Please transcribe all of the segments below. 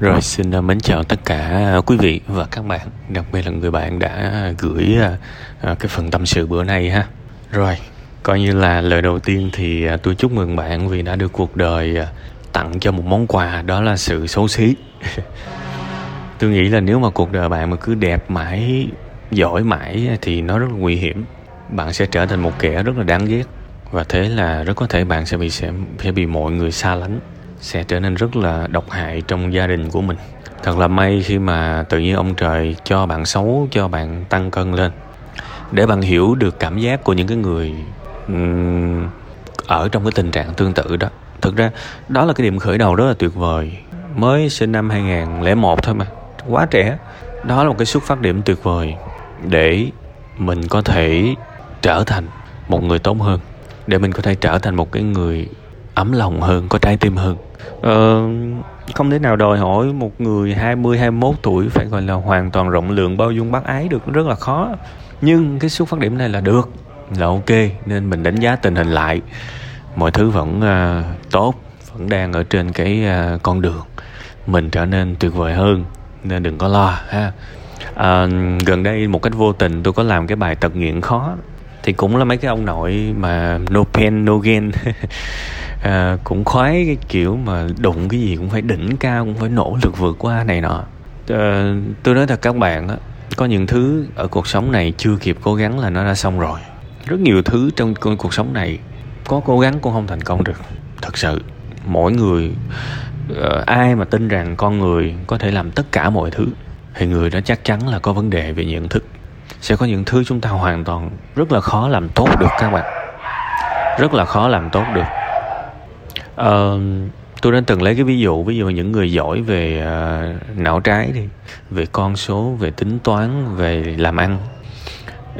Rồi xin à, mến chào tất cả à, quý vị và các bạn, đặc biệt là người bạn đã à, gửi cái phần tâm sự bữa nay ha. Rồi, coi như là lời đầu tiên thì tôi chúc mừng bạn vì đã được cuộc đời tặng cho một món quà đó là sự xấu xí. tôi nghĩ là nếu mà cuộc đời bạn mà cứ đẹp mãi, giỏi mãi thì nó rất là nguy hiểm. Bạn sẽ trở thành một kẻ rất là đáng ghét và thế là rất có thể bạn sẽ bị sẽ, sẽ bị mọi người xa lánh sẽ trở nên rất là độc hại trong gia đình của mình. Thật là may khi mà tự nhiên ông trời cho bạn xấu cho bạn tăng cân lên. Để bạn hiểu được cảm giác của những cái người um, ở trong cái tình trạng tương tự đó. Thực ra đó là cái điểm khởi đầu rất là tuyệt vời. Mới sinh năm 2001 thôi mà. Quá trẻ. Đó là một cái xuất phát điểm tuyệt vời để mình có thể trở thành một người tốt hơn. Để mình có thể trở thành một cái người ấm lòng hơn có trái tim hơn. Ờ, không thể nào đòi hỏi một người 20 21 tuổi phải gọi là hoàn toàn rộng lượng bao dung bác ái được rất là khó. Nhưng cái xuất phát điểm này là được là ok nên mình đánh giá tình hình lại. Mọi thứ vẫn uh, tốt vẫn đang ở trên cái uh, con đường. Mình trở nên tuyệt vời hơn nên đừng có lo ha. À, gần đây một cách vô tình tôi có làm cái bài tật nghiện khó. Thì cũng là mấy cái ông nội mà no pain no gain. à, cũng khoái cái kiểu mà đụng cái gì cũng phải đỉnh cao cũng phải nỗ lực vượt qua này nọ. À, tôi nói thật các bạn á có những thứ ở cuộc sống này chưa kịp cố gắng là nó đã xong rồi. Rất nhiều thứ trong cuộc sống này có cố gắng cũng không thành công được. Thật sự mỗi người ờ, ai mà tin rằng con người có thể làm tất cả mọi thứ thì người đó chắc chắn là có vấn đề về nhận thức. Sẽ có những thứ chúng ta hoàn toàn rất là khó làm tốt được các bạn. Rất là khó làm tốt được uh, tôi đã từng lấy cái ví dụ ví dụ những người giỏi về uh, não trái đi về con số về tính toán về làm ăn.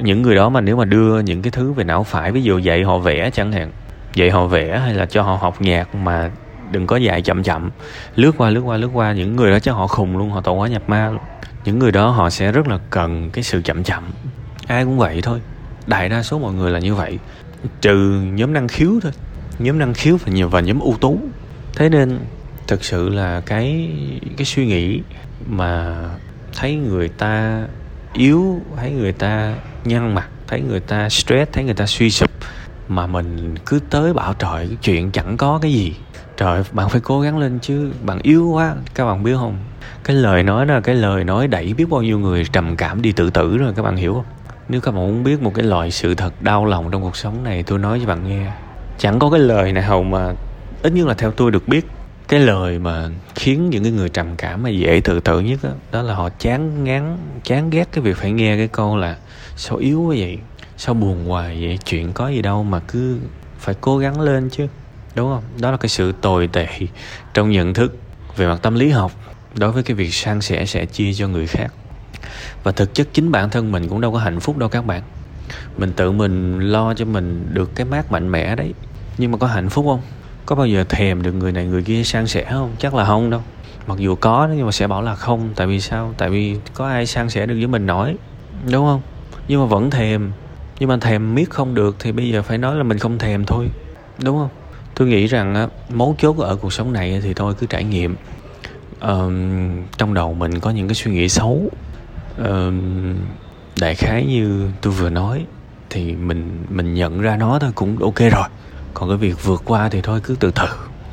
Những người đó mà nếu mà đưa những cái thứ về não phải ví dụ dạy họ vẽ chẳng hạn dạy họ vẽ hay là cho họ học nhạc mà đừng có dạy chậm chậm lướt qua lướt qua lướt qua những người đó chắc họ khùng luôn họ tội quá nhập ma luôn. Những người đó họ sẽ rất là cần cái sự chậm chậm. Ai cũng vậy thôi đại đa số mọi người là như vậy. Trừ nhóm năng khiếu thôi nhóm năng khiếu và nhiều và nhóm ưu tú. Thế nên thực sự là cái cái suy nghĩ mà thấy người ta yếu thấy người ta nhăn mặt thấy người ta stress thấy người ta suy sụp mà mình cứ tới bảo trời cái chuyện chẳng có cái gì. Trời bạn phải cố gắng lên chứ bạn yếu quá các bạn biết không? Cái lời nói đó là cái lời nói đẩy biết bao nhiêu người trầm cảm đi tự tử rồi các bạn hiểu không? Nếu các bạn muốn biết một cái loại sự thật đau lòng trong cuộc sống này tôi nói cho bạn nghe chẳng có cái lời nào mà ít nhất là theo tôi được biết. Cái lời mà khiến những cái người trầm cảm mà dễ tự tử nhất đó, đó là họ chán ngán chán ghét cái việc phải nghe cái câu là sao yếu quá vậy? Sao buồn hoài vậy? Chuyện có gì đâu mà cứ phải cố gắng lên chứ. Đúng không? Đó là cái sự tồi tệ trong nhận thức về mặt tâm lý học đối với cái việc san sẻ sẻ chia cho người khác. Và thực chất chính bản thân mình cũng đâu có hạnh phúc đâu các bạn mình tự mình lo cho mình được cái mát mạnh mẽ đấy. Nhưng mà có hạnh phúc không? Có bao giờ thèm được người này người kia san sẻ không? Chắc là không đâu. Mặc dù có nhưng mà sẽ bảo là không. Tại vì sao? Tại vì có ai san sẻ được với mình nổi. Đúng không? Nhưng mà vẫn thèm. Nhưng mà thèm miết không được thì bây giờ phải nói là mình không thèm thôi. Đúng không? Tôi nghĩ rằng á mấu chốt ở cuộc sống này thì thôi cứ trải nghiệm. Ờ, trong đầu mình có những cái suy nghĩ xấu. Ờ, đại khái như tôi vừa nói thì mình mình nhận ra nó thôi cũng ok rồi. Còn cái việc vượt qua thì thôi cứ từ từ.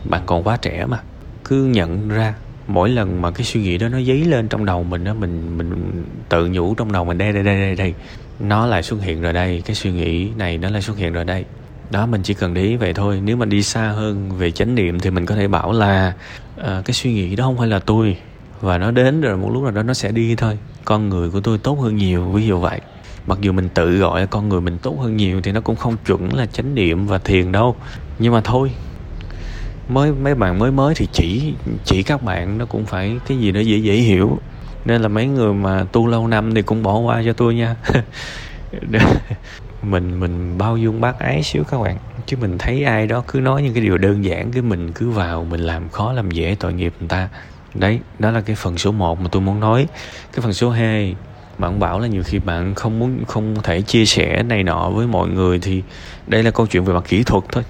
Bạn còn quá trẻ mà. Cứ nhận ra mỗi lần mà cái suy nghĩ đó nó dấy lên trong đầu mình đó mình mình tự nhủ trong đầu mình đây đây đây đây đây nó lại xuất hiện rồi đây cái suy nghĩ này nó lại xuất hiện rồi đây. Đó mình chỉ cần để ý vậy thôi. Nếu mà đi xa hơn về chánh niệm thì mình có thể bảo là uh, cái suy nghĩ đó không phải là tôi và nó đến rồi một lúc nào đó nó sẽ đi thôi. Con người của tôi tốt hơn nhiều, ví dụ vậy. Mặc dù mình tự gọi là con người mình tốt hơn nhiều thì nó cũng không chuẩn là chánh niệm và thiền đâu. Nhưng mà thôi, mới, mấy bạn mới mới thì chỉ chỉ các bạn nó cũng phải cái gì đó dễ dễ hiểu. Nên là mấy người mà tu lâu năm thì cũng bỏ qua cho tôi nha. Mình mình bao dung bác ái xíu các bạn. Chứ mình thấy ai đó cứ nói những cái điều đơn giản, cái mình cứ vào mình làm khó làm dễ tội nghiệp người ta đấy đó là cái phần số 1 mà tôi muốn nói. Cái phần số 2 bạn bảo là nhiều khi bạn không muốn không thể chia sẻ này nọ với mọi người thì đây là câu chuyện về mặt kỹ thuật thôi.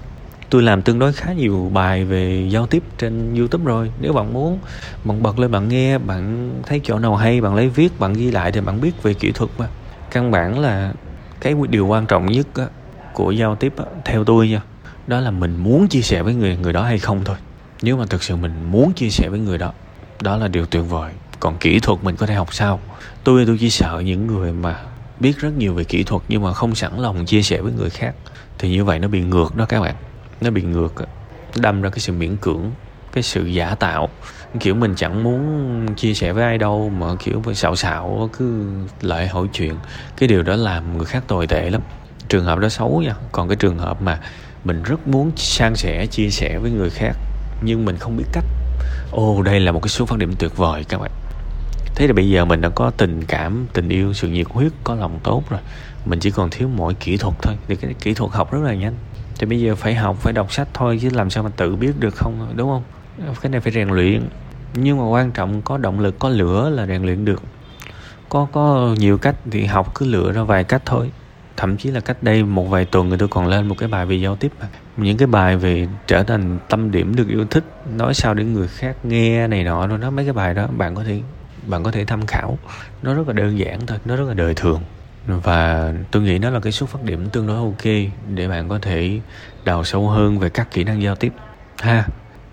Tôi làm tương đối khá nhiều bài về giao tiếp trên youtube rồi. Nếu bạn muốn bạn bật lên bạn nghe bạn thấy chỗ nào hay bạn lấy viết bạn ghi lại thì bạn biết về kỹ thuật mà. Căn bản là cái điều quan trọng nhất á, của giao tiếp á, theo tôi nha đó là mình muốn chia sẻ với người người đó hay không thôi. Nếu mà thực sự mình muốn chia sẻ với người đó đó là điều tuyệt vời. Còn kỹ thuật mình có thể học sau tôi tôi chỉ sợ những người mà biết rất nhiều về kỹ thuật nhưng mà không sẵn lòng chia sẻ với người khác. Thì như vậy nó bị ngược đó các bạn. Nó bị ngược đâm ra cái sự miễn cưỡng, cái sự giả tạo. Kiểu mình chẳng muốn chia sẻ với ai đâu mà kiểu xạo xạo cứ lại hỏi chuyện. Cái điều đó làm người khác tồi tệ lắm. Trường hợp đó xấu nha. Còn cái trường hợp mà mình rất muốn san sẻ, chia sẻ với người khác nhưng mình không biết cách ồ đây là một cái số phát điểm tuyệt vời các bạn. Thế là bây giờ mình đã có tình cảm, tình yêu, sự nhiệt huyết, có lòng tốt rồi. Mình chỉ còn thiếu mỗi kỹ thuật thôi. Thì cái kỹ thuật học rất là nhanh. Thì bây giờ phải học, phải đọc sách thôi, chứ làm sao mà tự biết được không, đúng không? Cái này phải rèn luyện. Nhưng mà quan trọng có động lực, có lửa là rèn luyện được. Có có nhiều cách thì học cứ lựa ra vài cách thôi thậm chí là cách đây một vài tuần người tôi còn lên một cái bài về giao tiếp mà. Những cái bài về trở thành tâm điểm được yêu thích, nói sao để người khác nghe này nọ, rồi đó, mấy cái bài đó bạn có thể, bạn có thể tham khảo. Nó rất là đơn giản thôi, nó rất là đời thường. Và tôi nghĩ nó là cái xuất phát điểm tương đối ok để bạn có thể đào sâu hơn về các kỹ năng giao tiếp. Ha,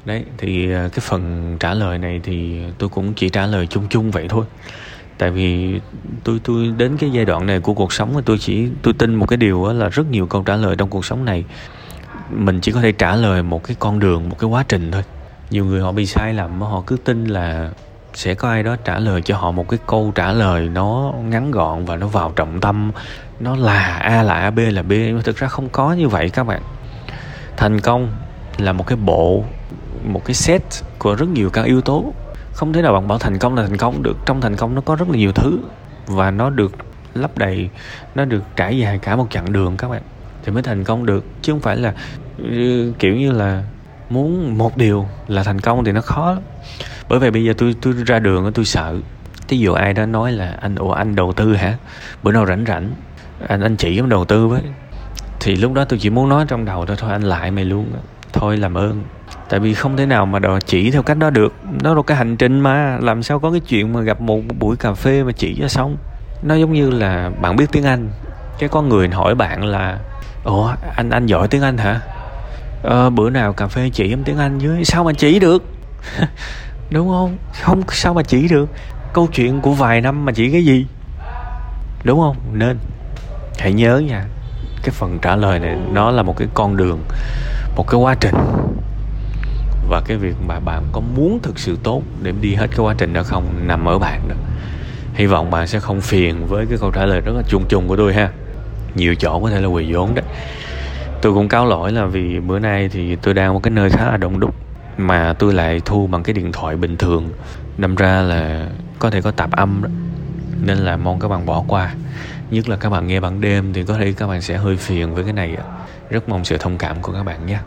đấy, thì ờ, cái phần trả lời này thì tôi cũng chỉ trả lời chung chung vậy thôi tại vì tôi tôi đến cái giai đoạn này của cuộc sống tôi chỉ, tôi tin một cái điều là rất nhiều câu trả lời trong cuộc sống này. Mình chỉ có thể trả lời một cái con đường, một cái quá trình thôi. Nhiều người họ bị sai lầm họ cứ tin là sẽ có ai đó trả lời cho họ một cái câu trả lời nó ngắn gọn và nó vào trọng tâm. Nó là a là a, b là b, nhưng thực ra không có như vậy các bạn. Thành công là một cái bộ, một cái set của rất nhiều các yếu tố không thể nào bạn bảo thành công là thành công được. Trong thành công nó có rất là nhiều thứ và nó được lấp đầy, nó được trải dài cả một chặng đường các bạn. Thì mới thành công được, chứ không phải là ừ, kiểu như là muốn một điều là thành công thì nó khó lắm. Bởi vì bây giờ tôi tôi ra đường tôi sợ. Thí dụ ai đó nói là anh, ủa, anh đầu tư hả? Bữa nào rảnh rảnh, anh anh chỉ em đầu tư với. Thì lúc đó tôi chỉ muốn nói trong đầu thôi thôi anh lại mày luôn thôi làm ơn. Tại vì không thể nào mà đòi chỉ theo cách đó được. Nó là cái hành trình mà. Làm sao có cái chuyện mà gặp một buổi cà phê mà chỉ cho xong. Nó giống như là bạn biết tiếng anh. Cái có người hỏi bạn là ủa anh anh giỏi tiếng anh hả? Ờ, bữa nào cà phê chỉ em tiếng anh dưới sao mà chỉ được? Đúng không? Không sao mà chỉ được? Câu chuyện của vài năm mà chỉ cái gì? Đúng không? Nên hãy nhớ nha cái phần trả lời này nó là một cái con đường một cái quá trình. Và cái việc mà bạn có muốn thực sự tốt để đi hết cái quá trình đó không nằm ở bạn đó. Hy vọng bạn sẽ không phiền với cái câu trả lời rất là chung chung của tôi ha. Nhiều chỗ có thể là quỳ vốn đấy. Tôi cũng cáo lỗi là vì bữa nay thì tôi đang một cái nơi khá là đông đúc, mà tôi lại thu bằng cái điện thoại bình thường, đâm ra là có thể có tạp âm đó. Nên là mong các bạn bỏ qua. Nhất là các bạn nghe ban đêm thì có thể các bạn sẽ hơi phiền với cái này rất mong sự thông cảm của các bạn nhé.